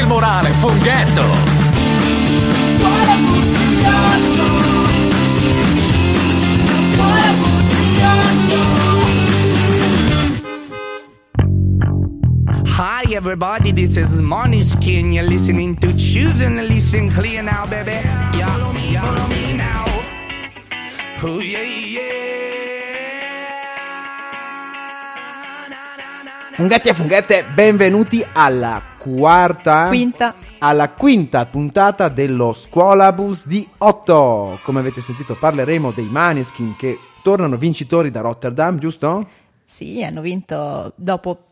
il morale, funghetto! Hi everybody, this is Skin. You're listening to Choose and Listen Clear now, baby. Yeah, follow me, follow me now. Oh yeah, yeah. Funghetti e funghette, benvenuti alla quarta Quinta. alla quinta puntata dello Scuolabus di 8. Come avete sentito parleremo dei Maneskin che tornano vincitori da Rotterdam, giusto? Sì, hanno vinto dopo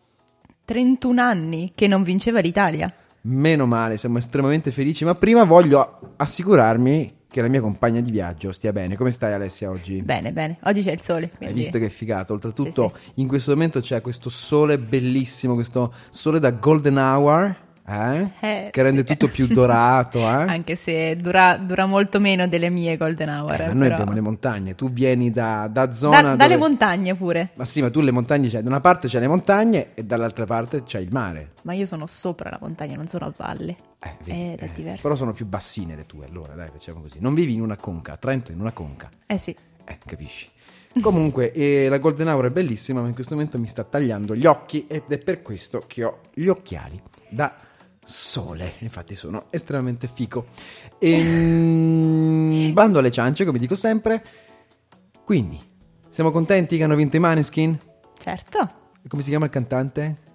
31 anni che non vinceva l'Italia. Meno male, siamo estremamente felici, ma prima voglio assicurarmi che la mia compagna di viaggio stia bene. Come stai Alessia oggi? Bene, bene. Oggi c'è il sole. Hai quindi- visto che è figato? Oltretutto Sì, in questo momento c'è questo sole bellissimo, questo sole da golden hour, eh? Eh, che rende sì. tutto più dorato, eh? Anche se dura, dura molto meno delle mie golden hour. Eh, ma eh, noi però- abbiamo le montagne, tu vieni da, da zona Da- dalle dove- montagne pure. Ma sì, ma tu le montagne c'hai, da una parte c'hai le montagne e dall'altra parte c'hai il mare. Ma io sono sopra la montagna, non sono a valle. Eh, vedi, Ed è diverso. Però sono più bassine le tue, allora dai, facciamo così. Non vivi in una conca, Trento in una conca. Eh sì. Eh, capisci. Comunque, eh, la Golden Hour è bellissima, ma in questo momento mi sta tagliando gli occhi ed è per questo che ho gli occhiali da sole. Infatti sono estremamente fico. E, bando alle ciance, come dico sempre. Quindi, siamo contenti che hanno vinto i Maneskin? Certo. Come si chiama il cantante?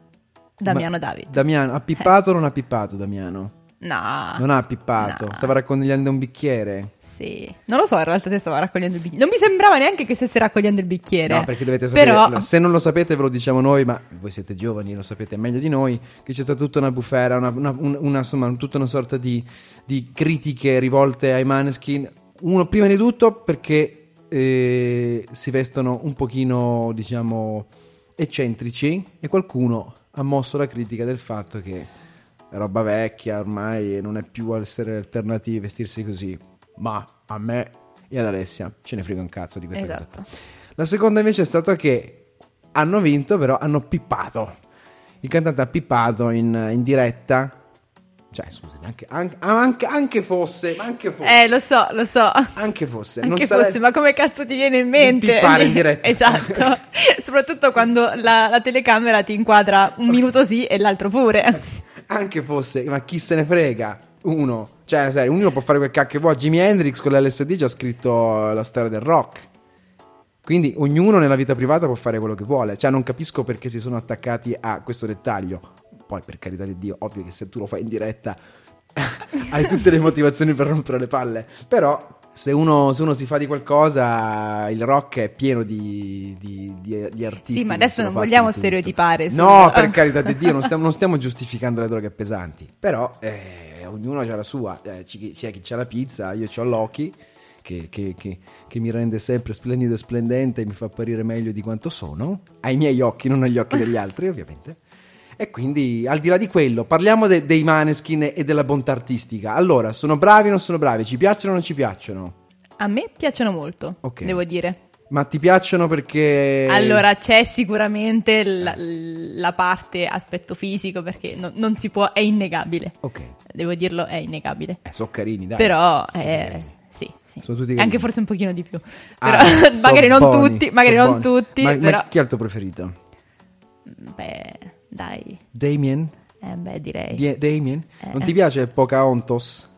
Damiano Ma- David. Damiano, ha pippato o non ha pippato Damiano? No. Non ha pippato, no. stava raccogliendo un bicchiere. Sì. Non lo so, in realtà se stava raccogliendo il bicchiere. Non mi sembrava neanche che stesse raccogliendo il bicchiere. No, perché dovete sapere, Però... se non lo sapete ve lo diciamo noi, ma voi siete giovani, lo sapete meglio di noi, che c'è stata tutta una bufera, una, una- un- una- insomma, tutta una sorta di, di critiche rivolte ai Maneskin. Uno, prima di tutto perché eh, si vestono un pochino, diciamo, eccentrici e qualcuno ha mosso la critica del fatto che è roba vecchia ormai e non è più essere alternativi vestirsi così. Ma a me e ad Alessia ce ne frega un cazzo di questa cosa. Esatto. La seconda invece è stato che hanno vinto, però hanno pippato. Il cantante ha pippato in, in diretta. Cioè, scusami, anche, anche, anche, anche fosse, ma anche fosse, Eh, lo so, lo so. anche fosse, Anche non fosse, sare- ma come cazzo ti viene in mente? pippare in diretta. esatto. Soprattutto quando la, la telecamera ti inquadra un minuto sì e l'altro pure. anche fosse, ma chi se ne frega? Uno, cioè, serio, ognuno può fare quel cacchio che vuole. Jimi Hendrix con l'LSD ci ha scritto la storia del rock. Quindi ognuno nella vita privata può fare quello che vuole. Cioè, non capisco perché si sono attaccati a questo dettaglio. Poi, per carità di Dio, ovvio che se tu lo fai in diretta hai tutte le motivazioni per rompere le palle. Però, se uno, se uno si fa di qualcosa, il rock è pieno di, di, di- di artisti. Sì, ma adesso non vogliamo stereotipare sul- No, per carità di Dio, non stiamo, non stiamo giustificando le droghe pesanti. Però, eh, ognuno ha la sua. Eh, c'è chi c'ha la pizza, io ho Loki. Che, che- che- che mi rende sempre splendido e splendente e mi fa apparire meglio di quanto sono, ai miei occhi, non agli occhi degli altri, ovviamente. E quindi, al di là di quello, parliamo de- dei maneskin e della bontà artistica. Allora, sono bravi o non sono bravi? Ci piacciono o non ci piacciono? A me piacciono molto, Ok. devo dire. Ma ti piacciono perché. Allora, c'è sicuramente la, la parte aspetto fisico perché no- non si può, è innegabile. Ok, Devo dirlo, è innegabile. eh, sono carini, dai. Però, eh, sì, sì. Sono tutti Anche forse un pochino di più. Ah, Però, magari non buoni, tutti, magari non buoni. tutti, Ma, ma però... chi è il tuo preferito? Beh, dai, Damien? eh, beh, direi. Die- Damien? Non Eh. ti piace Pocahontas?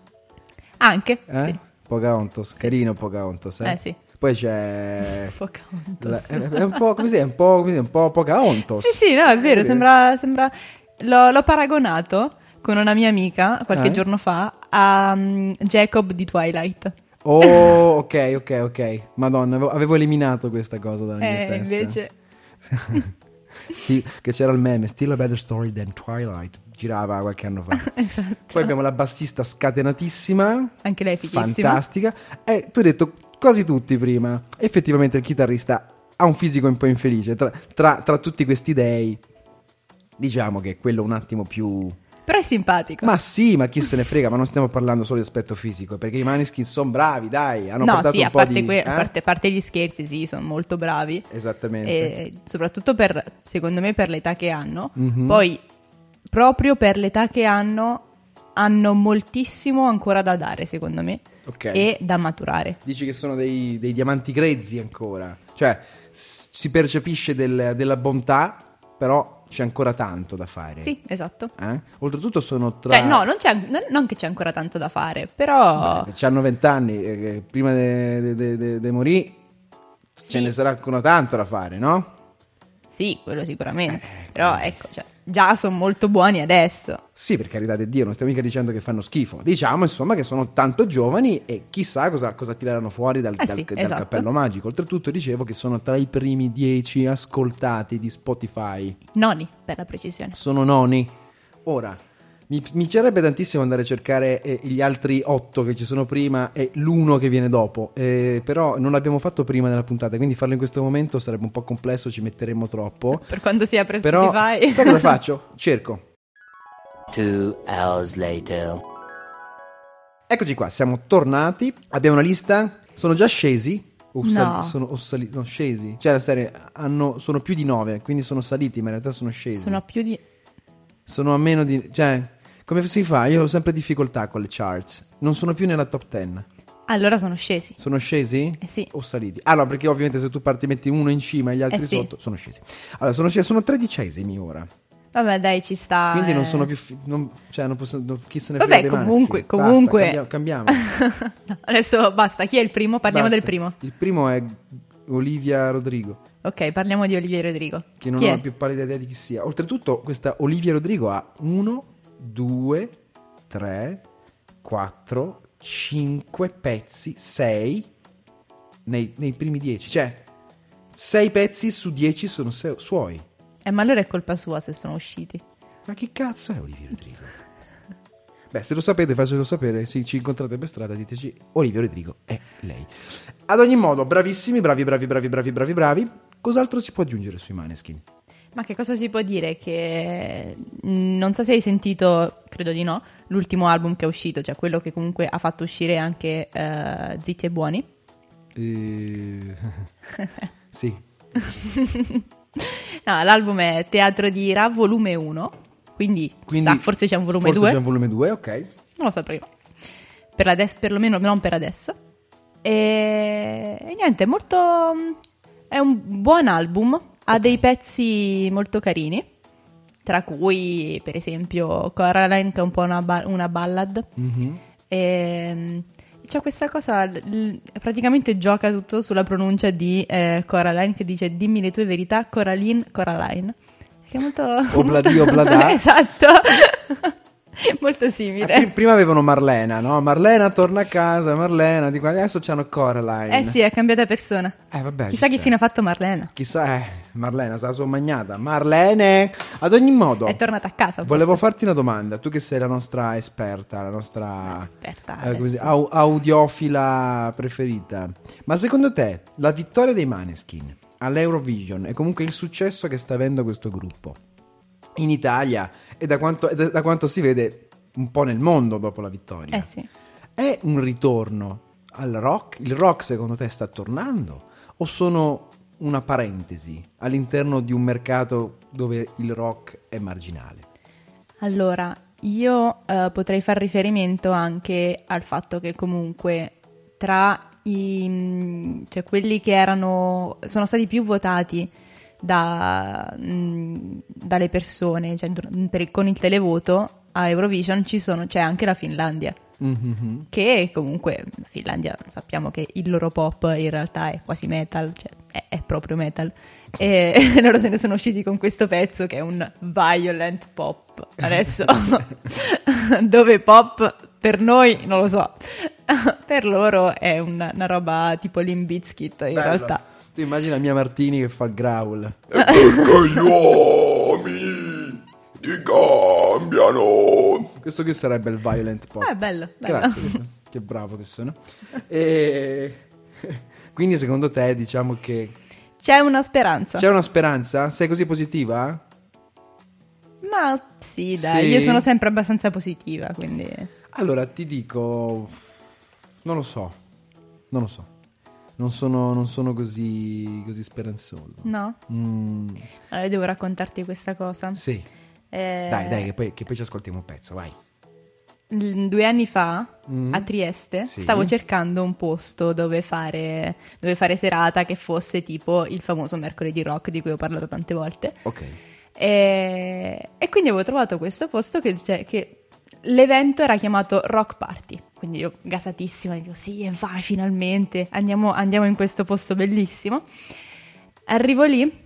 Anche, Eh? sì. Pocahontas, carino Pocahontas, eh? Eh, sì. Poi c'è... Pocahontas. la- è, è un po' come si è? Un po', un Pocahontas. Sì, sì, no, è vero, Eh, sembra... sembra... L'ho, l'ho paragonato con una mia amica qualche Eh? giorno fa a mm, Jacob di Twilight. Oh, ok, ok, ok. Madonna, avevo, eliminato questa cosa dalla mia Eh, testa. invece... Sti- che c'era il meme, Still a better story than Twilight. Girava qualche anno fa. Esatto. Poi abbiamo la bassista scatenatissima. Anche lei è fighissima. Fantastica. E tu hai detto quasi tutti prima. Effettivamente il chitarrista ha un fisico un po' infelice. Tra, tra- tra tutti questi dei, diciamo che è quello un attimo più. Però è simpatico. Ma sì, ma chi se ne frega, ma non stiamo parlando solo di aspetto fisico, perché i Maneskin sono bravi, dai, hanno no, sì, un a po' parte, di... que- eh? a parte- a parte gli scherzi, sì, sono molto bravi. Esattamente. E soprattutto per, secondo me, per l'età che hanno. Mhm. Poi, proprio per l'età che hanno, hanno moltissimo ancora da dare, secondo me, Ok. e da maturare. Dici che sono dei, dei diamanti grezzi ancora. Cioè, s- si percepisce del- della bontà, però c'è ancora tanto da fare. Sì, esatto. Eh? Oltretutto sono tra... Cioè, no, non, c'è, non- non che c'è ancora tanto da fare, però... Beh, C'hanno vent'anni, eh, prima di morire ce Sì. ne sarà ancora tanto da fare, no? Sì, quello sicuramente. Eh, Però ecco, cioè, già sono molto buoni adesso. Sì, per carità di Dio, non stiamo mica dicendo che fanno schifo. Diciamo, insomma, che sono tanto giovani e chissà cosa, cosa tireranno fuori dal, Eh dal- sì, dal esatto. cappello magico. Oltretutto, dicevo che sono tra i primi dieci ascoltati di Spotify. Noni, per la precisione. Sono noni. Ora, mi, mi piacerebbe tantissimo andare a cercare eh, gli altri otto che ci sono prima e l'uno che viene dopo. Eh, però non l'abbiamo fatto prima nella puntata, quindi farlo in questo momento sarebbe un po' complesso, ci metteremo troppo. Per quando si apre Però, Spotify. sai cosa faccio? Cerco. Two hours later. Eccoci qua, siamo tornati. Abbiamo una lista. Sono già scesi. O, sal- No. sono, o sali- no, scesi. Cioè, la serie hanno, sono più di nove, quindi sono saliti, ma in realtà sono scesi. Sono più di... Sono a meno di. Cioè, come si fa? Io ho sempre difficoltà con le charts. Non sono più nella top 10. Allora sono scesi. Sono scesi? Eh sì. O saliti? Ah, no, perché ovviamente se tu parti metti uno in cima e gli altri Eh sì. sotto, sono scesi. Allora, sono scesi, sono tredicesimi ora. Vabbè, dai, ci sta. Quindi non eh. sono più. fi- non- cioè, non posso. non- chi se ne Vabbè, frega dei comunque- maschi. Basta, comunque- cambia- cambiamo. No, adesso basta. Chi è il primo? Parliamo Basta. del primo. Il primo è Olivia Rodrigo, Ok, parliamo di Olivier Rodrigo. che non Chi ho è? la più pallida idea di chi sia. Oltretutto, questa Olivia Rodrigo ha 1, 2, 3, 4, 5 pezzi, 6 nei, nei primi 10. Cioè, 6 pezzi su 10 sono se- suoi. Eh, ma allora è colpa sua se sono usciti. Ma che cazzo è Olivia Rodrigo? Beh, se lo sapete, facelo sapere. Se ci incontrate per strada, diteci Olivia Rodrigo è lei. Ad ogni modo, bravissimi, bravi, bravi, bravi, bravi, bravi, bravi. Cos'altro si può aggiungere sui Maneskin? Ma che cosa si può dire? Che mh, non so se hai sentito, credo di no, l'ultimo album che è uscito, cioè quello che comunque ha fatto uscire anche eh, Zitti e Buoni. Eh, sì. No, l'album è Teatro di Ira, volume 1. Quindi, Quindi chissà, forse c'è un volume Forse 2. c'è un volume 2, ok. Non lo saprei. Per adesso, perlomeno non per adesso. E, e niente, molto. È un buon album. Ha dei pezzi molto carini. Tra cui, per esempio, Coraline, che è un po' una, ba- una ballad. Mhm. E c'è questa cosa, l- l- praticamente gioca tutto sulla pronuncia di eh, Coraline che dice dimmi le tue verità, Coraline, Coraline. Che è molto... Obladi, molto- obladà. esatto, molto Eh, simile. pri- prima avevano Marlena, no? Marlena torna a casa, Marlena, di qua. adesso c'hanno Coraline. Eh sì, è cambiata persona. Eh, vabbè, Chissà che fine ha fatto Marlena. Chissà, eh, Marlena, sta somagnata. Marlene! Ad ogni modo, È tornata a casa. volevo forse. farti una domanda. Tu che sei la nostra esperta, la nostra Aspetta, eh, come si- adesso. au- audiofila preferita. Ma secondo te la vittoria dei Maneskin all'Eurovision è comunque il successo che sta avendo questo gruppo in Italia e da quanto, da- da quanto si vede un po' nel mondo dopo la vittoria? Eh sì. È un ritorno al rock? Il rock secondo te sta tornando? O sono una parentesi all'interno di un mercato dove il rock è marginale? Allora, io eh, potrei far riferimento anche al fatto che comunque tra i, mm, cioè quelli che erano, sono stati più votati da, mm, dalle persone, cioè dur- per- con il televoto a Eurovision ci sono, c'è anche la Finlandia, Mhm. che comunque la Finlandia sappiamo che il loro pop in realtà è quasi metal, cioè è, è proprio metal. E loro se ne sono usciti con questo pezzo che è un violent pop. Adesso, dove pop per noi non lo so, per loro è una, una roba tipo Limp Bizkit in Bello. realtà. Tu immagina Mia Martini che fa il growl. Perché gli uomini ti cambiano. Questo qui sarebbe il violent pop. Ah, è bello, bello. Grazie, che bravo che sono. E... Quindi secondo te diciamo che C'è una speranza. c'è una speranza? Sei così positiva? Ma sì, dai, Sì. io sono sempre abbastanza positiva, quindi... Allora ti dico, non lo so, non lo so, non sono, non sono così, così speranzoso. No? Mm, Allora devo raccontarti questa cosa. sì, Eh, dai, dai, che poi, che poi ci ascoltiamo un pezzo, vai. due anni fa a Trieste Mm. Sì. stavo cercando un posto dove fare, dove fare serata che fosse tipo il famoso mercoledì rock di cui ho parlato tante volte. Ok. E, e quindi avevo trovato questo posto che, cioè, che l'evento era chiamato Rock Party. Quindi io gasatissima, dico sì, e vai finalmente, andiamo, andiamo in questo posto bellissimo. Arrivo lì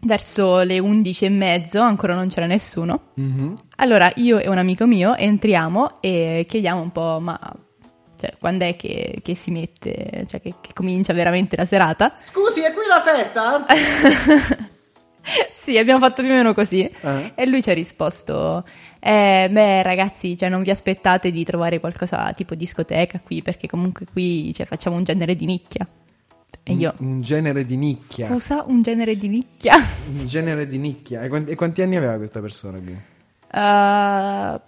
verso le 11 e mezzo, ancora non c'era nessuno. Mhm. Allora io e un amico mio entriamo e chiediamo un po', ma cioè, quando è che, che si mette, cioè che, che comincia veramente la serata? Scusi, è qui la festa? sì, abbiamo fatto più o meno così. Eh? E lui ci ha risposto: eh, Beh, ragazzi, cioè, non vi aspettate di trovare qualcosa tipo discoteca qui, perché comunque qui cioè, facciamo un genere di nicchia. E io, Un genere di nicchia. scusa, un genere di nicchia? Un genere di nicchia. E quanti, e quanti anni aveva questa persona qui? Uh,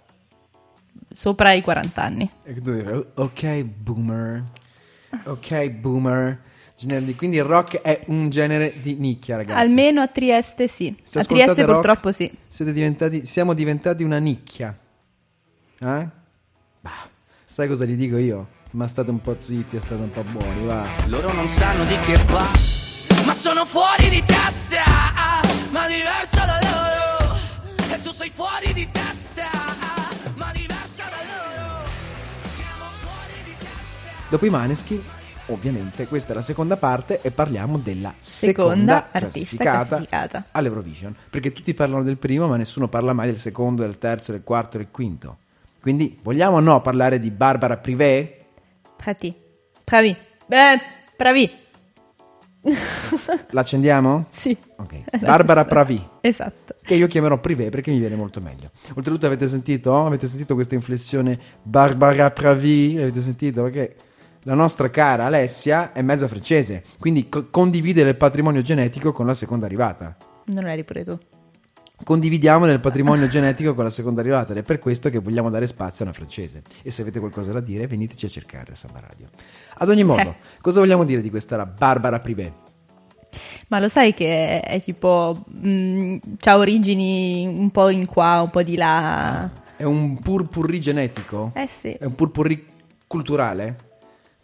sopra i 40 anni. E tu dici, "Oh, ok, boomer. Ok, boomer. Quindi il rock è un genere di nicchia, ragazzi. Almeno a Trieste sì. Se a Trieste rock, purtroppo sì. Siete diventati, siamo diventati una nicchia. Eh? Bah, sai cosa gli dico io? Ma state un po' zitti e state un po' buoni, va. Loro non sanno di che va, ma sono fuori di testa, ma diversa da loro. E tu sei fuori di testa, ma diversa da loro. Siamo fuori di testa. Dopo i Maneskin, ovviamente, questa è la seconda parte e parliamo della Seconda seconda, artista classificata, classificata. all'Eurovision. Perché tutti parlano del primo, ma nessuno parla mai del secondo, del terzo, del quarto, del quinto. Quindi vogliamo o no parlare di Barbara Privé? Prati. Bravi. Beh, bravi. L'accendiamo? Sì. Ok. Barbara Pravi. Esatto. Che io chiamerò privé perché mi viene molto meglio. Oltretutto avete sentito? Avete sentito questa inflessione Barbara Pravi? L'avete sentito? Perché la nostra cara Alessia è mezza francese, quindi co- condivide il patrimonio genetico con la seconda arrivata. Non l'eri pure tu. Condividiamo nel patrimonio genetico con la seconda arrivata ed è per questo che vogliamo dare spazio a una francese. E se avete qualcosa da dire, veniteci a cercare a Samba Radio. Ad ogni modo, Eh. cosa vogliamo dire di questa Barbara Privé? Ma lo sai che è tipo. mh, c'ha origini un po' in qua, un po' di là. È un purpurri genetico? Eh sì. È un purpurri culturale?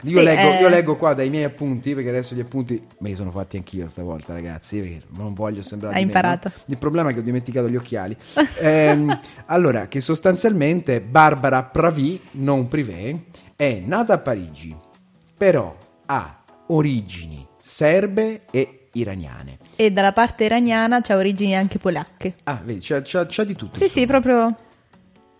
Io, Sì, leggo, eh. io leggo qua dai miei appunti, perché adesso gli appunti me li sono fatti anch'io stavolta, ragazzi, perché non voglio sembrare Hai di meno. imparato. Il problema è che ho dimenticato gli occhiali. Ehm, allora, che sostanzialmente Barbara Pravi, non Privé, è nata a Parigi, però ha origini serbe e iraniane. E dalla parte iraniana c'ha origini anche polacche. Ah, vedi, c'ha, c'ha- c'ha di tutto. Sì, insomma. sì, proprio.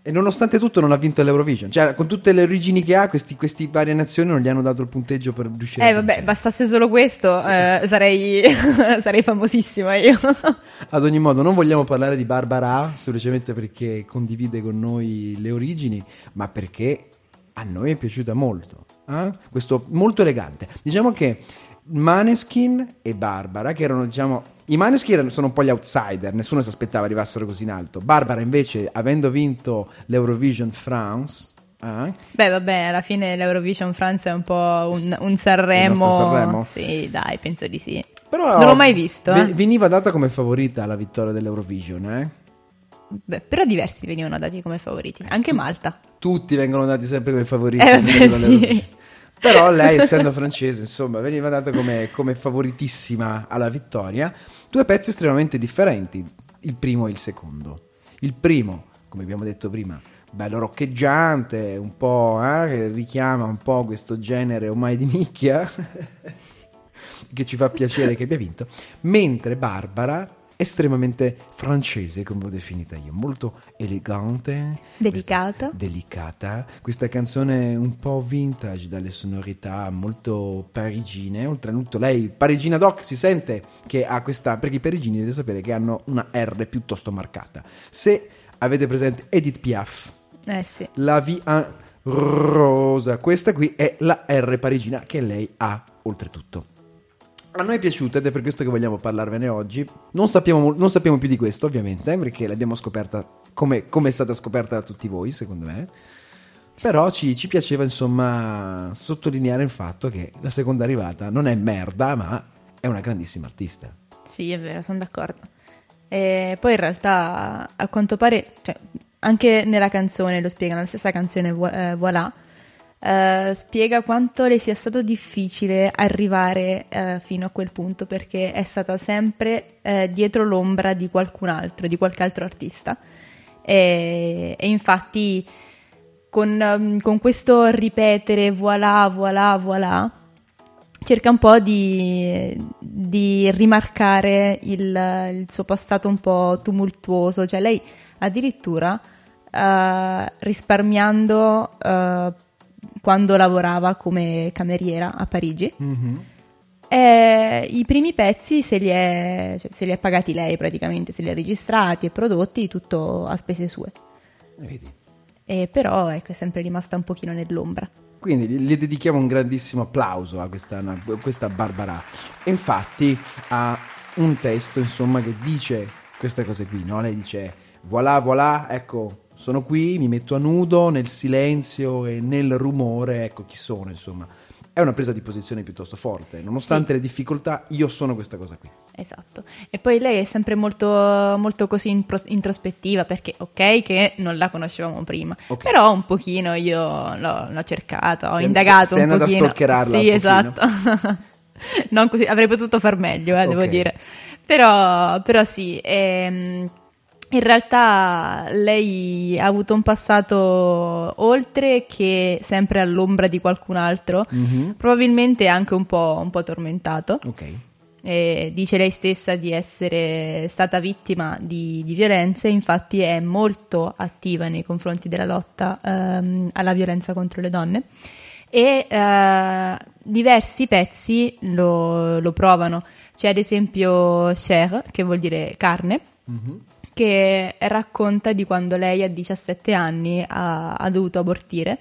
E nonostante tutto non ha vinto l'Eurovision. Cioè, con tutte le origini che ha, questi, questi varie nazioni non gli hanno dato il punteggio per riuscire a Eh, vabbè, bastasse solo questo, eh, sarei, sarei famosissima io. Ad ogni modo, non vogliamo parlare di Barbara semplicemente perché condivide con noi le origini, ma perché a noi è piaciuta molto. eh? Questo molto elegante. Diciamo che Maneskin e Barbara, che erano, diciamo, i Maneskin sono un po' gli outsider, nessuno si aspettava arrivassero così in alto. Barbara, invece, avendo vinto l'Eurovision France, eh, Beh, vabbè, alla fine l'Eurovision France è un po' un, un Sanremo. Sanremo? Sì, dai, penso di sì. però Non l'ho mai visto, eh. Veniva data come favorita alla vittoria dell'Eurovision, eh? Beh, però diversi venivano dati come favoriti, anche Malta. tutti vengono dati sempre come favoriti. Eh, beh, sì. Però lei, essendo francese, insomma, veniva data come, come favoritissima alla vittoria. Due pezzi estremamente differenti, il primo e il secondo. Il primo, come abbiamo detto prima, bello roccheggiante, un po' eh, che richiama un po' questo genere ormai di nicchia, che ci fa piacere che abbia vinto. Mentre Barbara, estremamente francese, come l'ho definita io, molto elegante, Delicata. delicata. Questa canzone un po' vintage dalle sonorità molto parigine. Oltretutto, lei, parigina doc, si sente che ha questa. Perché i parigini dovete sapere che hanno una R piuttosto marcata. Se avete presente Edith Piaf, Eh sì. la V rosa, questa qui è la R parigina che lei ha oltretutto. A noi è piaciuta ed è per questo che vogliamo parlarvene oggi. Non sappiamo, non sappiamo più di questo, ovviamente, perché l'abbiamo scoperta come, come è stata scoperta da tutti voi, secondo me. Però ci, ci piaceva, insomma, sottolineare il fatto che la seconda arrivata non è merda, ma è una grandissima artista. Sì, è vero, sono d'accordo. E poi in realtà, a quanto pare, cioè, anche nella canzone lo spiega, nella stessa canzone eh, Voilà, eh, spiega quanto le sia stato difficile arrivare eh, fino a quel punto perché è stata sempre eh, dietro l'ombra di qualcun altro, di qualche altro artista. E, e infatti con, um, con questo ripetere voilà, voilà, voilà, cerca un po' di, di rimarcare il, il suo passato un po' tumultuoso, cioè lei addirittura eh, risparmiando eh, quando lavorava come cameriera a Parigi. Mhm. eh, I primi pezzi se li, è, cioè, se li è pagati lei praticamente, se li ha registrati e prodotti, tutto a spese sue. Vedi. E però ecco, è sempre rimasta un pochino nell'ombra. Quindi le dedichiamo un grandissimo applauso a questa, a questa Barbara. E infatti ha un testo, insomma, che dice queste cose qui, no? Lei dice, voilà, voilà, ecco, sono qui, mi metto a nudo nel silenzio e nel rumore, ecco chi sono, insomma. È una presa di posizione piuttosto forte, nonostante le difficoltà, io sono questa cosa qui. Esatto. E poi lei è sempre molto, molto così impro- introspettiva perché, ok, che non la conoscevamo prima, Ok. però un pochino io l'ho, l'ho cercata, ho Sei- indagato sei un andata a pochino. stalkerarla Sì, esatto. non così, avrei potuto far meglio, eh, devo Ok. dire. Però, però sì, ehm, in realtà lei ha avuto un passato oltre che sempre all'ombra di qualcun altro, Mhm. probabilmente anche un po', un po' tormentato. Ok. E dice lei stessa di essere stata vittima di, di violenze, infatti è molto attiva nei confronti della lotta ehm, alla violenza contro le donne e eh, diversi pezzi lo, lo provano. C'è ad esempio Cher, che vuol dire carne, che racconta di quando lei a 17 anni ha, ha dovuto abortire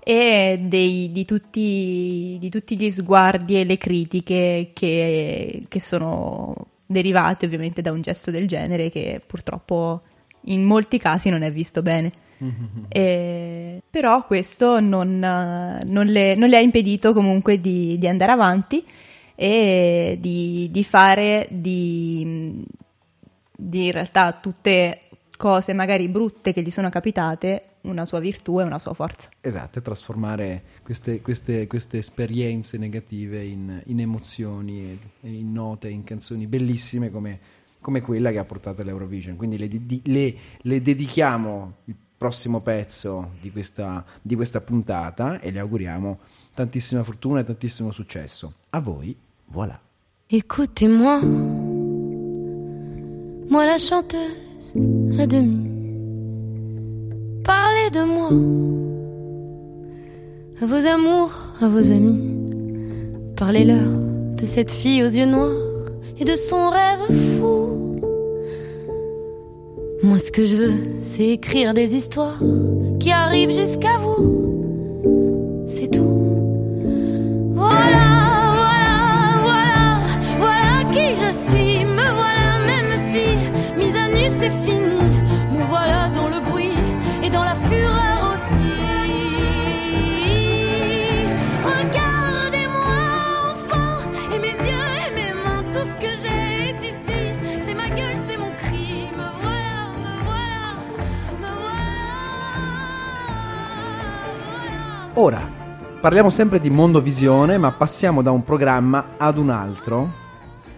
e dei- di, tutti, di tutti gli sguardi e le critiche che, che sono derivate ovviamente da un gesto del genere che purtroppo in molti casi non è visto bene. E- però questo non, non le, non le ha impedito comunque di, di andare avanti e di, di fare di, di in realtà tutte cose magari brutte che gli sono capitate una sua virtù e una sua forza. Esatto, e trasformare queste, queste- queste esperienze negative in, in emozioni e, e in note, in canzoni bellissime come, come quella che ha portato all'Eurovision. Quindi le, di- le- le dedichiamo il prossimo pezzo di questa, di questa puntata e le auguriamo tantissima fortuna e tantissimo successo. A voi, voilà. Écoutez-moi, moi la chanteuse à demi. Parlez de moi, à vos amours, à vos amis. Parlez-leur de cette fille aux yeux noirs et de son rêve fou. Moi, ce que je veux, c'est écrire des histoires qui arrivent jusqu'à vous. C'est tout. Ora, parliamo sempre di mondovisione, ma passiamo da un programma ad un altro,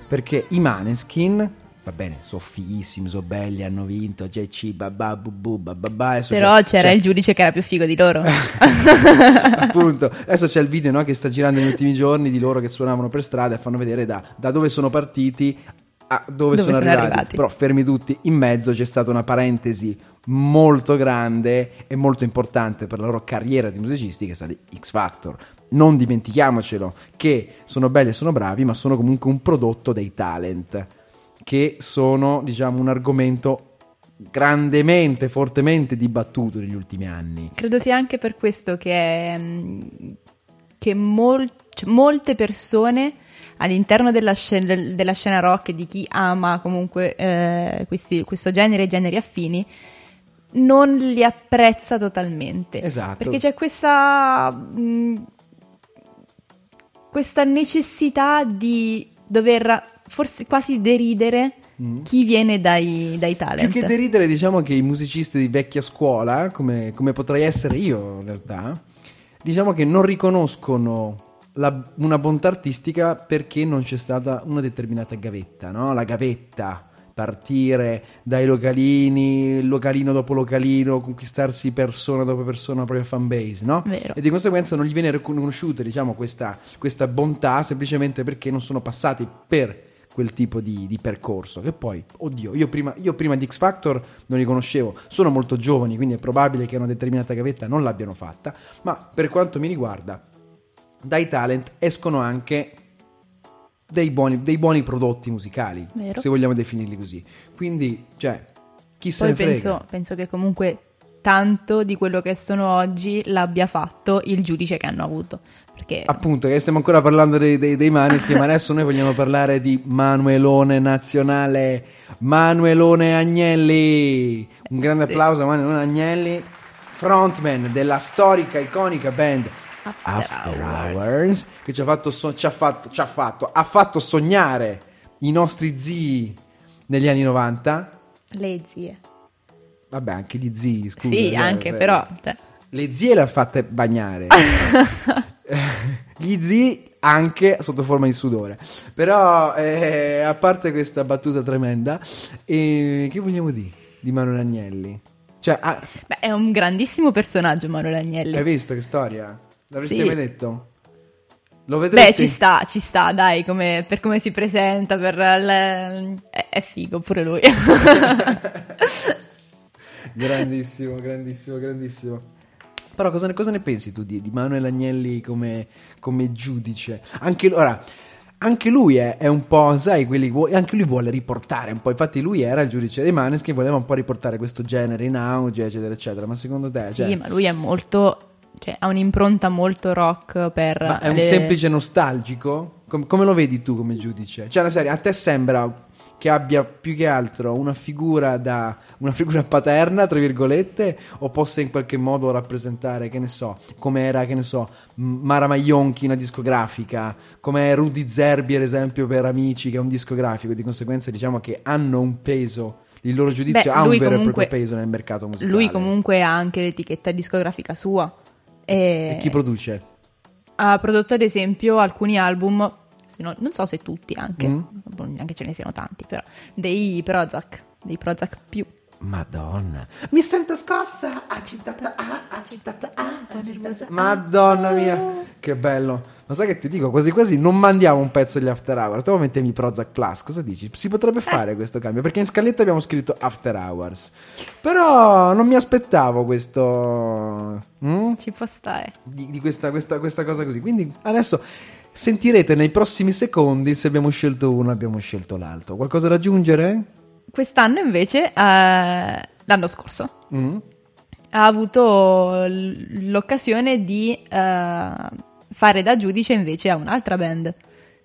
perché i Maneskin, va bene, sono fighissimi, sono belli, hanno vinto, JC, babà, bubu, babà, Però c'è- c'era c'è- il giudice che era più figo di loro. appunto adesso c'è il video no, che sta girando negli ultimi giorni di loro che suonavano per strada e fanno vedere da, da dove sono partiti a dove, Dove sono, sono arrivati. arrivati. però fermi tutti in mezzo c'è stata una parentesi molto grande e molto importante per la loro carriera di musicisti che è stata X Factor non dimentichiamocelo che sono belli e sono bravi ma sono comunque un prodotto dei talent che sono diciamo un argomento grandemente fortemente dibattuto negli ultimi anni Credo sia anche per questo che, mm, che mol- cioè, molte persone all'interno della scena, della scena rock e di chi ama comunque eh, questi- questo genere e generi affini non li apprezza totalmente. Esatto. Perché c'è questa, mh, questa necessità di dover forse quasi deridere chi viene dai, dai talent. Più che deridere, diciamo che i musicisti di vecchia scuola, come, come potrei essere io in realtà, diciamo che non riconoscono la- una bontà artistica perché non c'è stata una determinata gavetta, no? La gavetta, partire dai localini, localino dopo localino, conquistarsi persona dopo persona la propria fanbase, no? Vero. E di conseguenza non gli viene riconosciuta, diciamo, questa, questa bontà semplicemente perché non sono passati per quel tipo di, di percorso. Che poi, oddio, io prima, io prima di X Factor non li conoscevo, sono molto giovani, quindi è probabile che una determinata gavetta non l'abbiano fatta, ma per quanto mi riguarda, dai talent escono anche dei buoni, dei buoni prodotti musicali, Vero. se vogliamo definirli così. Quindi, cioè, chi se ne frega. penso, penso che comunque tanto di quello che sono oggi l'abbia fatto il giudice che hanno avuto. Perché Appunto, che stiamo ancora parlando dei, dei, dei Maneskin, ma adesso noi vogliamo parlare di Manuelone Nazionale, Manuelone Agnelli. Un grande Sì. applauso a Manuelone Agnelli, frontman della storica, iconica band After After Hours. Hours, che ci ha fatto, so- ci ha fatto, ci ha fatto, ha fatto sognare i nostri zii negli anni 90. le zie. Vabbè, anche gli zii, scusa. sì, cioè, anche se- però... cioè, le zie le ha fatte bagnare. Gli zii anche sotto forma di sudore. Però, eh, a parte questa battuta tremenda, eh, che vogliamo dire di Manuel Agnelli? Cioè, ah, beh, è un grandissimo personaggio Manuel Agnelli. hai visto che storia? L'avresti Sì. mai detto? Lo vedresti? Beh, ci sta, ci sta, dai, come- per come si presenta, per le- è, è figo pure lui. Grandissimo, grandissimo, grandissimo. Però cosa ne, cosa ne pensi tu di, di Manuel Agnelli come, come giudice? Anche, ora, anche lui è, è un po', sai, quelli, che anche lui vuole riportare un po'. Infatti, lui era il giudice dei Maneskin, voleva un po' riportare questo genere in auge, eccetera, eccetera. Ma secondo te, sì, cioè, ma lui è molto... cioè, ha un'impronta molto rock per... ma è un le- semplice nostalgico? Com- come lo vedi tu come giudice? Cioè, la serie, a te sembra che abbia più che altro una figura da una figura paterna, tra virgolette, o possa in qualche modo rappresentare, che ne so, come era, che ne so, Mara Maionchi, una discografica, come Rudy Zerbi, ad esempio, per Amici, che è un discografico, di conseguenza diciamo che hanno un peso, il loro giudizio Beh, ha un vero e comunque- proprio peso nel mercato musicale. Lui comunque ha anche l'etichetta discografica sua. E E chi produce? ha prodotto ad esempio alcuni album, se no- non so se tutti anche, Mm. neanche ce ne siano tanti, però, dei Prozac, dei Prozac più. Madonna, mi sento scossa, agitata, ah, agitata, ah, agitata. Madonna mia, che bello. Ma sai che ti dico, quasi quasi non mandiamo un pezzo degli After Hours, stiamo mettermi Prozac Plus, cosa dici? Si potrebbe fare questo cambio, perché in scaletta abbiamo scritto After Hours. Però non mi aspettavo questo... mm? Ci può stare. Di, di questa, questa, questa cosa così. Quindi adesso sentirete nei prossimi secondi se abbiamo scelto uno o abbiamo scelto l'altro. Qualcosa da aggiungere? Quest'anno invece, eh, l'anno scorso, Mm? ha avuto l'occasione di eh, fare da giudice invece a un'altra band,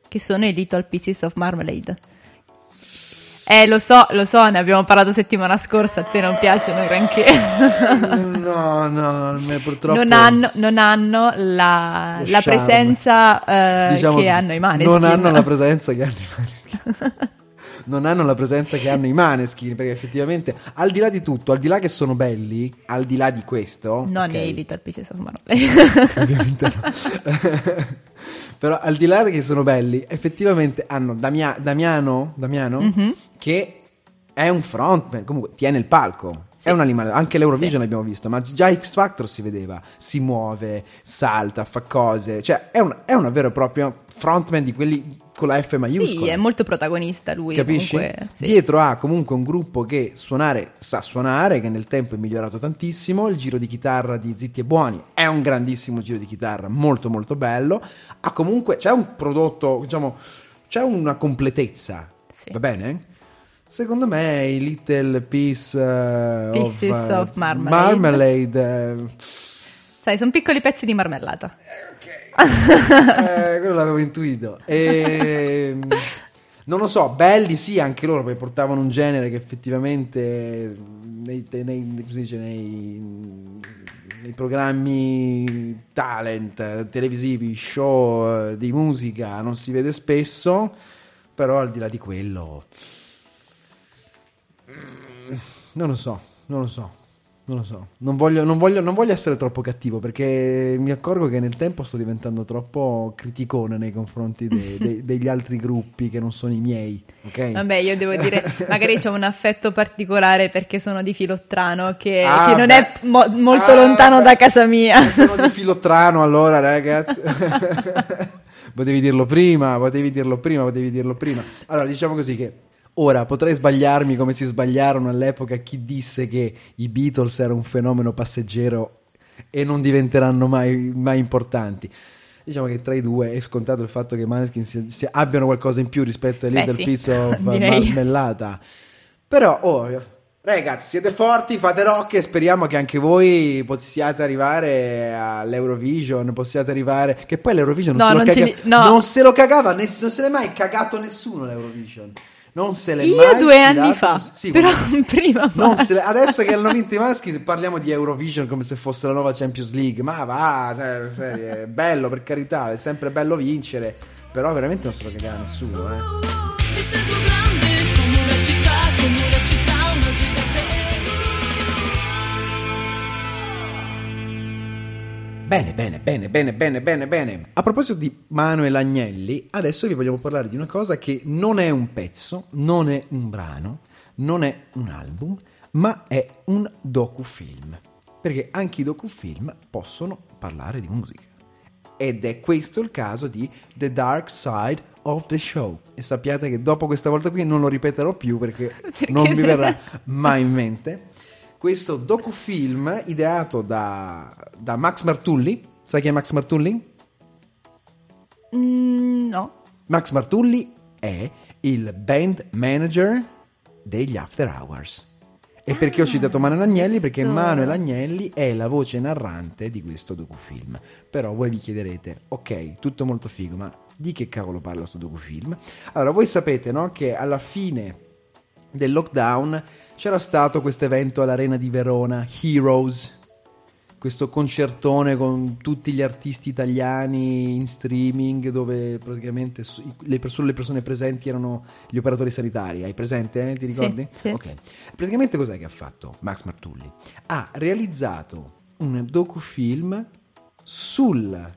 che sono i Little Pieces of Marmalade. Eh, lo so, lo so, ne abbiamo parlato settimana scorsa, a te non piacciono granché. No, no, me- purtroppo non, hanno, non hanno la, la presenza eh, Diciamo che hanno i Maneskin. Non hanno la presenza che hanno i Maneskin. non hanno la presenza che hanno i Maneskin, perché effettivamente, al di là di tutto, al di là che sono belli, al di là di questo, Non ok, i Little Pieces of Marmalade. ovviamente no. Però al di là che sono belli, effettivamente hanno Damia- Damiano, Damiano Mhm. che è un frontman, comunque tiene il palco. È un animale, anche l'Eurovision l'abbiamo visto, ma già X Factor si vedeva, si muove, salta, fa cose, cioè è, un- è una vera e propria frontman di quelli con la F maiuscola. sì, è molto protagonista lui. Capisci? Comunque, sì. Dietro ha comunque un gruppo che suonare sa suonare, che nel tempo è migliorato tantissimo. Il giro di chitarra di Zitti e Buoni è un grandissimo giro di chitarra, molto molto bello. Ha comunque, c'è un prodotto, diciamo, c'è una completezza. Sì. Va bene? Secondo me i Little Piece eh, Pieces of, eh, of Marmalade. Marmalade, eh, Sai, sono piccoli pezzi di marmellata. Eh, quello l'avevo intuito. E, non lo so, belli sì, anche loro perché portavano un genere che effettivamente nei, nei- dice, nei, nei programmi talent eh, televisivi, show eh, di musica non si vede spesso, però al di là di quello non lo so, non lo so. Non lo so, non voglio, non, voglio, non voglio essere troppo cattivo perché mi accorgo che nel tempo sto diventando troppo criticone nei confronti dei- dei- degli altri gruppi che non sono i miei. Ok? Vabbè, io devo dire, magari c'ho un affetto particolare perché sono di Filottrano, che, Ah, che non beh. è mo- molto Ah, lontano beh. da casa mia. Sono di filottrano allora, ragazzi. potevi dirlo prima, potevi dirlo prima, potevi dirlo prima. Allora, diciamo così che ora potrei sbagliarmi come si sbagliarono all'epoca chi disse che i Beatles era un fenomeno passeggero e non diventeranno mai, mai importanti. Diciamo che tra i due è scontato il fatto che i Maneskin si- si- abbiano qualcosa in più rispetto ai Beh, Little sì, Piece of direi. Marmellata. Però, oh, ragazzi, siete forti, fate rock e speriamo che anche voi possiate arrivare all'Eurovision, possiate arrivare... Che poi l'Eurovision non, No, se, lo non ce caga- li- no. non se lo cagava, ness- non se l'è mai cagato nessuno l'Eurovision. Non se l'è Io mai due anni fa, sì, però prima non mai. se le- adesso che hanno vinto i Maneskin parliamo di Eurovision come se fosse la nuova Champions League. Ma va, cioè, serie, è bello per carità, è sempre bello vincere. Però veramente non se lo cagava nessuno, eh. Mi sento grande Bene, bene, bene, bene, bene, bene, bene. A proposito di Manuel Agnelli, adesso vi vogliamo parlare di una cosa che non è un pezzo, non è un brano, non è un album, ma è un docufilm. Perché anche i docufilm possono parlare di musica. Ed è questo il caso di The Dark Side of the Show. E sappiate che dopo questa volta qui non lo ripeterò più perché, non mi verrà mai in mente. Questo docufilm ideato da, da Max Martulli. Sai chi è Max Martulli? Mm, no. Max Martulli è il band manager degli After Hours. E perché ho citato Manuel Agnelli? Perché questo- Manuel Agnelli è la voce narrante di questo docufilm. Però voi vi chiederete, ok, tutto molto figo, ma di che cavolo parla sto docufilm? Allora, voi sapete, no, che alla fine del lockdown c'era stato questo evento all'Arena di Verona, Heroes, questo concertone con tutti gli artisti italiani in streaming dove praticamente le, pers- le persone presenti erano gli operatori sanitari. Hai presente? eh? Ti Sì, ricordi? sì. Ok. Praticamente cos'è che ha fatto Max Martulli? Ha realizzato un docufilm sul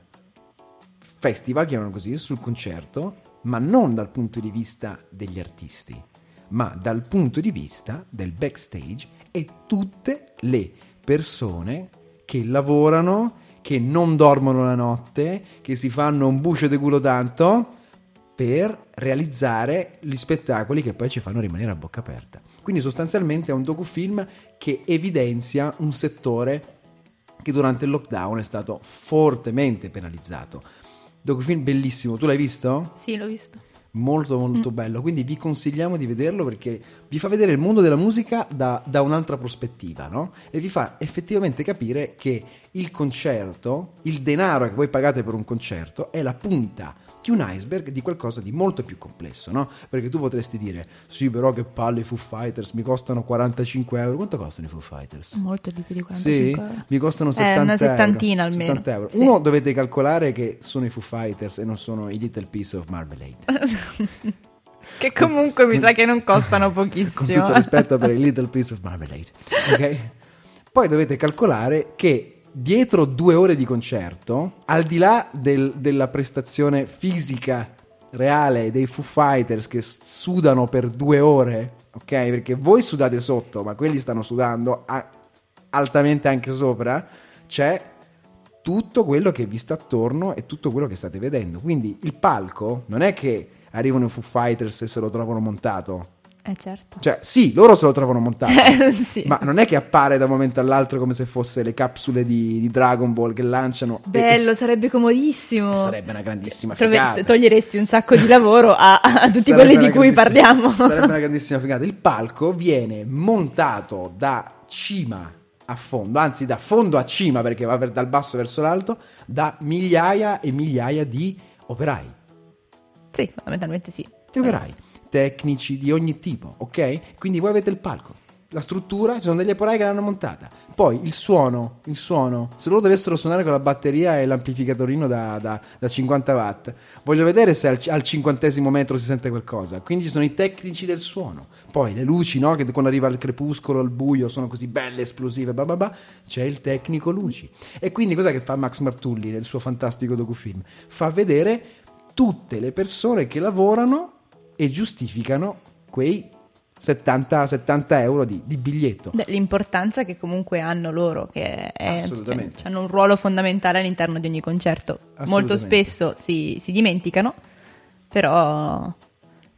festival, chiamano così, sul concerto, ma non dal punto di vista degli artisti, ma dal punto di vista del backstage e tutte le persone che lavorano, che non dormono la notte, che si fanno un bucio di culo tanto per realizzare gli spettacoli che poi ci fanno rimanere a bocca aperta. Quindi sostanzialmente è un docufilm che evidenzia un settore che durante il lockdown è stato fortemente penalizzato. Docufilm bellissimo, tu l'hai visto? Sì, l'ho visto. Molto molto bello, quindi vi consigliamo di vederlo perché vi fa vedere il mondo della musica da, da un'altra prospettiva, no? E vi fa effettivamente capire che il concerto, il denaro che voi pagate per un concerto è la punta di un iceberg di qualcosa di molto più complesso, no? Perché tu potresti dire, sì però che palle i Foo Fighters, mi costano 45 euro, quanto costano i Foo Fighters? Molto di più di 45 Sì, euro. mi costano Eh, 70 una euro. settantina almeno. 70 euro. Sì. Uno dovete calcolare che sono i Foo Fighters e non sono i Little Piece of Marmalade. Che comunque mi sa che non costano Con pochissimo. tutto rispetto per il Little Piece of Marmalade. Ok? Poi dovete calcolare che dietro due ore di concerto, al di là del- della prestazione fisica reale dei Foo Fighters che sudano per due ore, ok? Perché voi sudate sotto, ma quelli stanno sudando a- altamente anche sopra, c'è tutto quello che vi sta attorno e tutto quello che state vedendo. Quindi il palco non è che arrivano i Foo Fighters e se lo trovano montato. Eh certo. Cioè, sì, loro se lo trovano montato. Sì. Ma non è che appare da un momento all'altro come se fosse le capsule di, di Dragon Ball che lanciano. Bello, e- sarebbe comodissimo. sarebbe una grandissima Trove- figata. toglieresti un sacco di lavoro a, a tutti Sarebbe quelli di cui parliamo. Sarebbe una grandissima figata. Il palco viene montato da cima a fondo, anzi da fondo a cima perché va per- dal basso verso l'alto, da migliaia e migliaia di operai. Sì, fondamentalmente sì. Di operai tecnici di ogni tipo, ok? Quindi voi avete il palco. la struttura, ci sono degli operai che l'hanno montata. Poi il suono, il suono, se loro dovessero suonare con la batteria e l'amplificatorino da, da- da 50 watt, voglio vedere se al, al cinquantesimo metro si sente qualcosa. Quindi ci sono i tecnici del suono. Poi le luci, no? Che quando arriva il crepuscolo, il buio, sono così belle, esplosive, bah bah bah. C'è il tecnico luci. E quindi cos'è che fa Max Martulli nel suo fantastico docufilm? Fa vedere tutte le persone che lavorano e giustificano quei 70, 70 euro di, di biglietto. Beh, l'importanza che comunque hanno loro, che è, cioè, hanno un ruolo fondamentale all'interno di ogni concerto. Molto spesso si, si dimenticano, però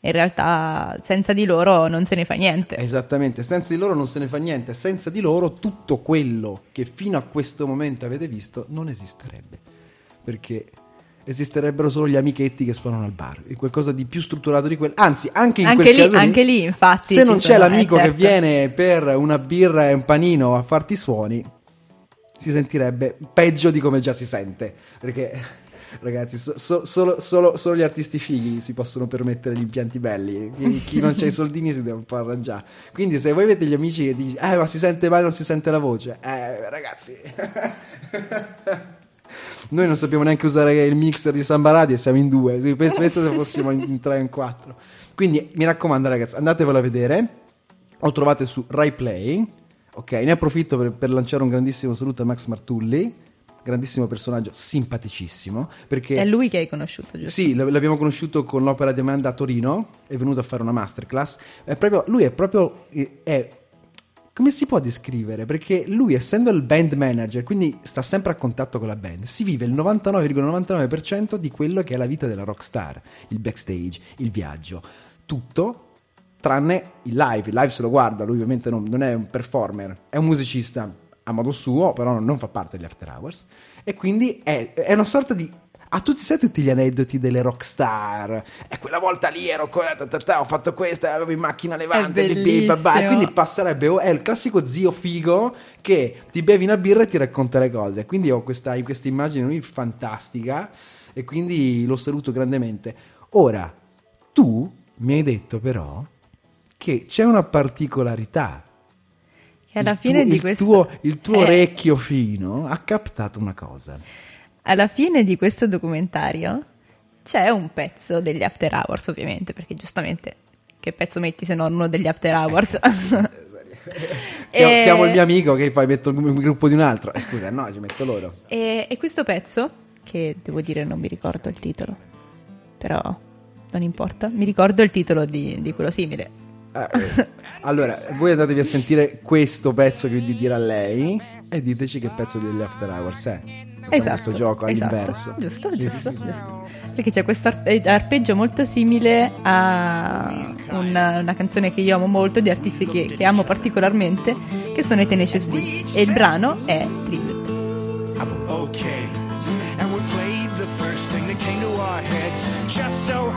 in realtà senza di loro non se ne fa niente. Esattamente, senza di loro non se ne fa niente, senza di loro tutto quello che fino a questo momento avete visto non esisterebbe, perché esisterebbero solo gli amichetti che suonano al bar, e qualcosa di più strutturato di quello, anzi anche in Anche quel lì- caso anche lì, infatti, se non c'è sono- l'amico eh, che certo. viene per una birra e un panino a farti suoni, si sentirebbe peggio di come già si sente, perché... Ragazzi, so- so- solo, solo- solo gli artisti fighi si possono permettere gli impianti belli. Chi, chi non c'ha i soldini si deve un po' arrangiare. Quindi, se voi avete gli amici che dicono, eh, ma si sente male, non si sente la voce, eh, ragazzi. Noi non sappiamo neanche usare il mixer di Samba Radio e siamo in due. Penso, penso se fossimo in, in tre o in quattro. Quindi, mi raccomando, ragazzi, andatevelo a vedere. Lo trovate su Rai Play. Ok, ne approfitto per, per lanciare un grandissimo saluto a Max Martulli, grandissimo personaggio, simpaticissimo. Perché È lui che hai conosciuto, giusto? sì, l'abbiamo conosciuto con l'opera di Amanda a Torino, è venuto a fare una masterclass. È proprio, lui è proprio... è- come si può descrivere? Perché lui, essendo il band manager, quindi sta sempre a contatto con la band, si vive il 99,99% di quello che è la vita della rockstar, il backstage, il viaggio, tutto tranne il live. Il live se lo guarda, lui ovviamente non, non è un performer, è un musicista a modo suo, però non, fa parte degli after hours. E quindi è, è una sorta di. Ha tutti, sai tutti gli aneddoti delle rockstar? E quella volta lì ero ta, ta, ta, ho fatto questa, avevo in macchina levante, È bi, bi, ba, ba. E bellissimo. quindi passerebbe, è il classico zio figo che ti bevi una birra e ti racconta le cose. Quindi ho questa, questa immagine lui fantastica e quindi lo saluto grandemente. Ora, tu mi hai detto però che c'è una particolarità. Che alla Il fine tuo- di il questo... tuo, il tuo Eh, orecchio fino ha captato una cosa. Alla fine di questo documentario c'è un pezzo degli After Hours, ovviamente, perché giustamente che pezzo metti se non uno degli After Hours? Chiamo, E- chiamo il mio amico che poi metto il il gruppo di un altro. Eh, scusa, no, ci metto loro. E, e questo pezzo, che devo dire non mi ricordo il titolo, però non importa, mi ricordo il titolo di, di quello simile. Eh, eh, allora, voi andatevi a sentire questo pezzo che vi dirà lei e diteci che pezzo degli After Hours è. Facciamo Esatto, questo gioco esatto, all'inverso. Giusto, Sì, giusto, sì. giusto. Perché c'è questo arpe- arpeggio molto simile a una, una canzone che io amo molto di artisti che, che amo particolarmente, che sono i Tenacious D. E il brano è Tribute. Okay. And we played the first thing that came to our heads. Just so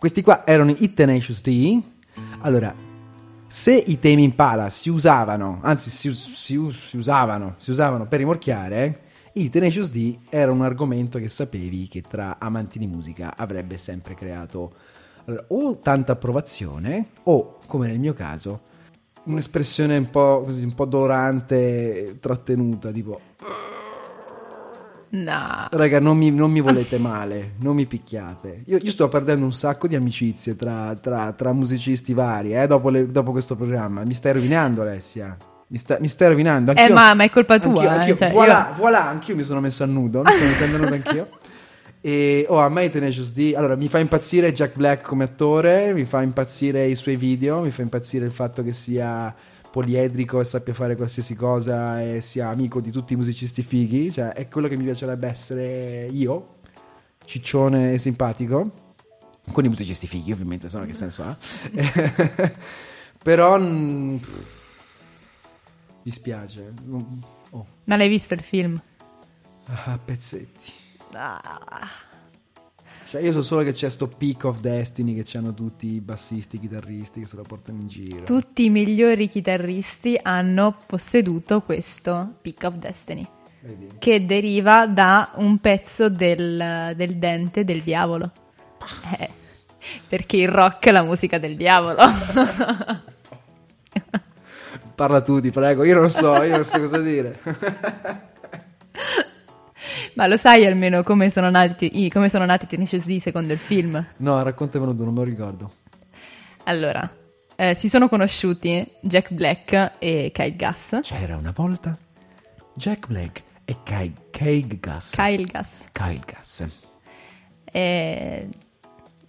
questi qua erano i Tenacious D. Allora, se i temi Impala si usavano, anzi si, si si usavano, si usavano per rimorchiare, i Tenacious D era un argomento che sapevi che tra amanti di musica avrebbe sempre creato allora, o tanta approvazione o, come nel mio caso, un'espressione un po' così, un po' dolorante, trattenuta, tipo No. Raga, non mi, non mi volete male, non mi picchiate. Io, io sto perdendo un sacco di amicizie tra, tra- tra musicisti vari, eh, dopo, le- dopo questo programma. Mi stai rovinando, Alessia. Mi, sta- mi stai rovinando. Eh, Anch'io- ma- ma è colpa tua, anch'io- eh, anch'io- cioè, voilà, io- voilà, anch'io mi sono messo a nudo. Mi sto mettendo a nudo anch'io. E oh, a me Tenacious D. Allora, mi fa impazzire Jack Black come attore, mi fa impazzire i suoi video, mi fa impazzire il fatto che sia poliedrico e sappia fare qualsiasi cosa e sia amico di tutti i musicisti fighi. Cioè, è quello che mi piacerebbe essere io, ciccione e simpatico. Con i musicisti fighi, ovviamente, se no che senso ha. Però. mm, mi spiace. Oh, Ma l'hai visto il film? ah, pezzetti. Ah. Cioè, io so solo che c'è sto Peak of Destiny che hanno tutti i bassisti, i chitarristi che se lo portano in giro. Tutti i migliori chitarristi hanno posseduto questo Peak of Destiny, Vedi? che deriva da un pezzo del, del dente del diavolo. Eh, perché il rock è la musica del diavolo. Parla tu, ti prego, io non so, io non so cosa dire. Ma lo sai almeno come sono nati, i- come sono nati Tenacious D secondo il film? No, raccontamelo tu, non me lo ricordo. Allora, eh, si sono conosciuti Jack Black e Kyle Gass. C'era una volta Jack Black e Kyle, Kyle Gass. Kyle Gass. Kyle Gass. E,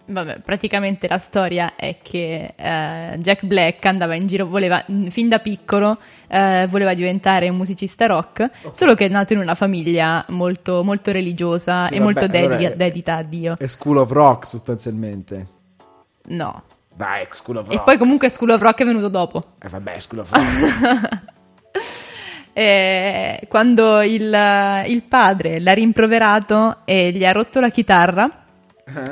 vabbè, praticamente la storia è che eh, Jack Black andava in giro, voleva, fin da piccolo, eh, voleva diventare un musicista rock, solo che è nato in una famiglia molto, molto religiosa Sì, e vabbè, molto dedi- allora è- dedita a Dio. È School of Rock sostanzialmente. No. Dai, School of E poi comunque School of Rock è venuto dopo. Eh, vabbè, School of Rock. Quando il, il padre l'ha rimproverato e gli ha rotto la chitarra,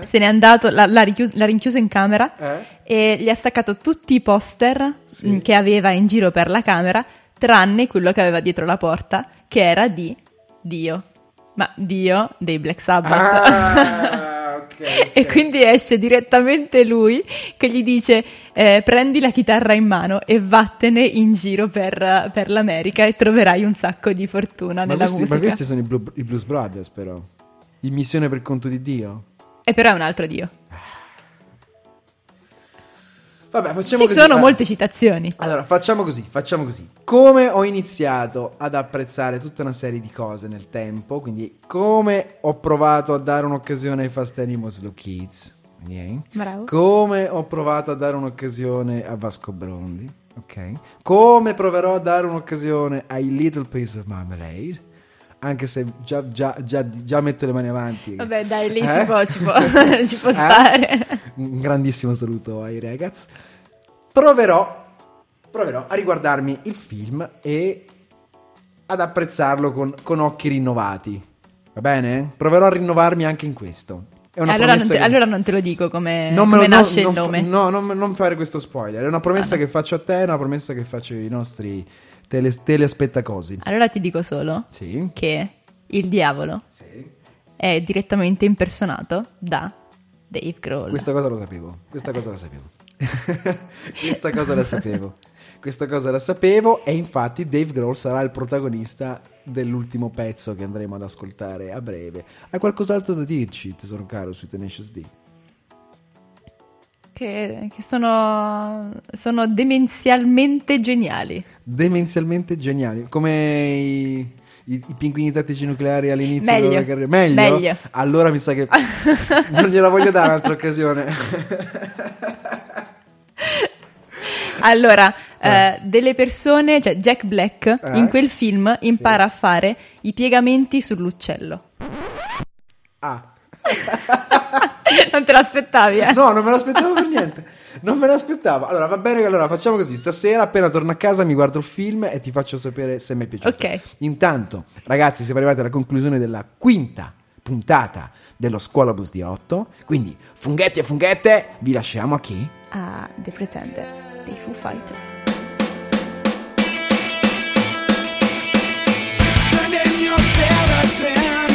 se n'è andato, l'ha, l'ha richius- l'ha rinchiuso in camera Eh? e gli ha staccato tutti i poster Sì. mh, che aveva in giro per la camera, tranne quello che aveva dietro la porta, che era di Dio. Ma Dio dei Black Sabbath. Ah, ok, ok. E quindi esce direttamente lui che gli dice eh, prendi la chitarra in mano e vattene in giro per, per l'America e troverai un sacco di fortuna Ma nella questi, musica. ma questi sono i, Blu- i Blues Brothers, però. In missione per conto di Dio. E però è un altro Dio. Vabbè, facciamo Ci così. sono eh. molte citazioni. Allora, facciamo così, facciamo così. Come ho iniziato ad apprezzare tutta una serie di cose nel tempo, quindi come ho provato a dare un'occasione ai Fast Animals Low Kids, ok? Bravo. Come ho provato a dare un'occasione a Vasco Brondi, ok? Come proverò a dare un'occasione ai Little Piece of Marmalade, anche se già, già, già, già metto le mani avanti. Vabbè, dai, lì Eh? si può, ci può, ci può Eh? stare. Un grandissimo saluto ai ragazzi. Proverò, proverò a riguardarmi il film e ad apprezzarlo con, con occhi rinnovati. Va bene? Proverò a rinnovarmi anche in questo. È una Allora non, te, che- allora non te lo dico come, non me come lo- no, nasce non il fa- nome. no, non, non fare questo spoiler. È una promessa Ah, no. che faccio a te, è una promessa che faccio ai nostri tele, telespettacosi. Allora ti dico solo Sì. che il diavolo Sì. è direttamente impersonato da Dave Grohl. Questa cosa lo sapevo. Questa cosa la sapevo. Questa cosa la sapevo. Questa cosa la sapevo e infatti Dave Grohl sarà il protagonista dell'ultimo pezzo che andremo ad ascoltare a breve. Hai qualcos'altro da dirci, tesoro caro, sui Tenacious D? Che, che sono, sono demenzialmente geniali. Demenzialmente geniali, come i, i- i pinguini tattici nucleari all'inizio Meglio. della carriera. Meglio? Meglio. Allora mi sa che non gliela voglio dare un'altra occasione. Allora, eh, delle persone, cioè Jack Black Eh? in quel film impara a fare i piegamenti sull'uccello. ah. non te l'aspettavi, eh? No, non me l'aspettavo per niente. Non me l'aspettavo. Allora, va bene che allora facciamo così. Stasera, appena torno a casa, mi guardo il film e ti faccio sapere se mi è piaciuto. Ok. Intanto, ragazzi, siamo arrivati alla conclusione della quinta puntata dello Scuola Bus di 8. Quindi, funghetti e funghette, vi lasciamo a chi? Ah, The Pretender dei Foo Fighter. Send in your skeleton.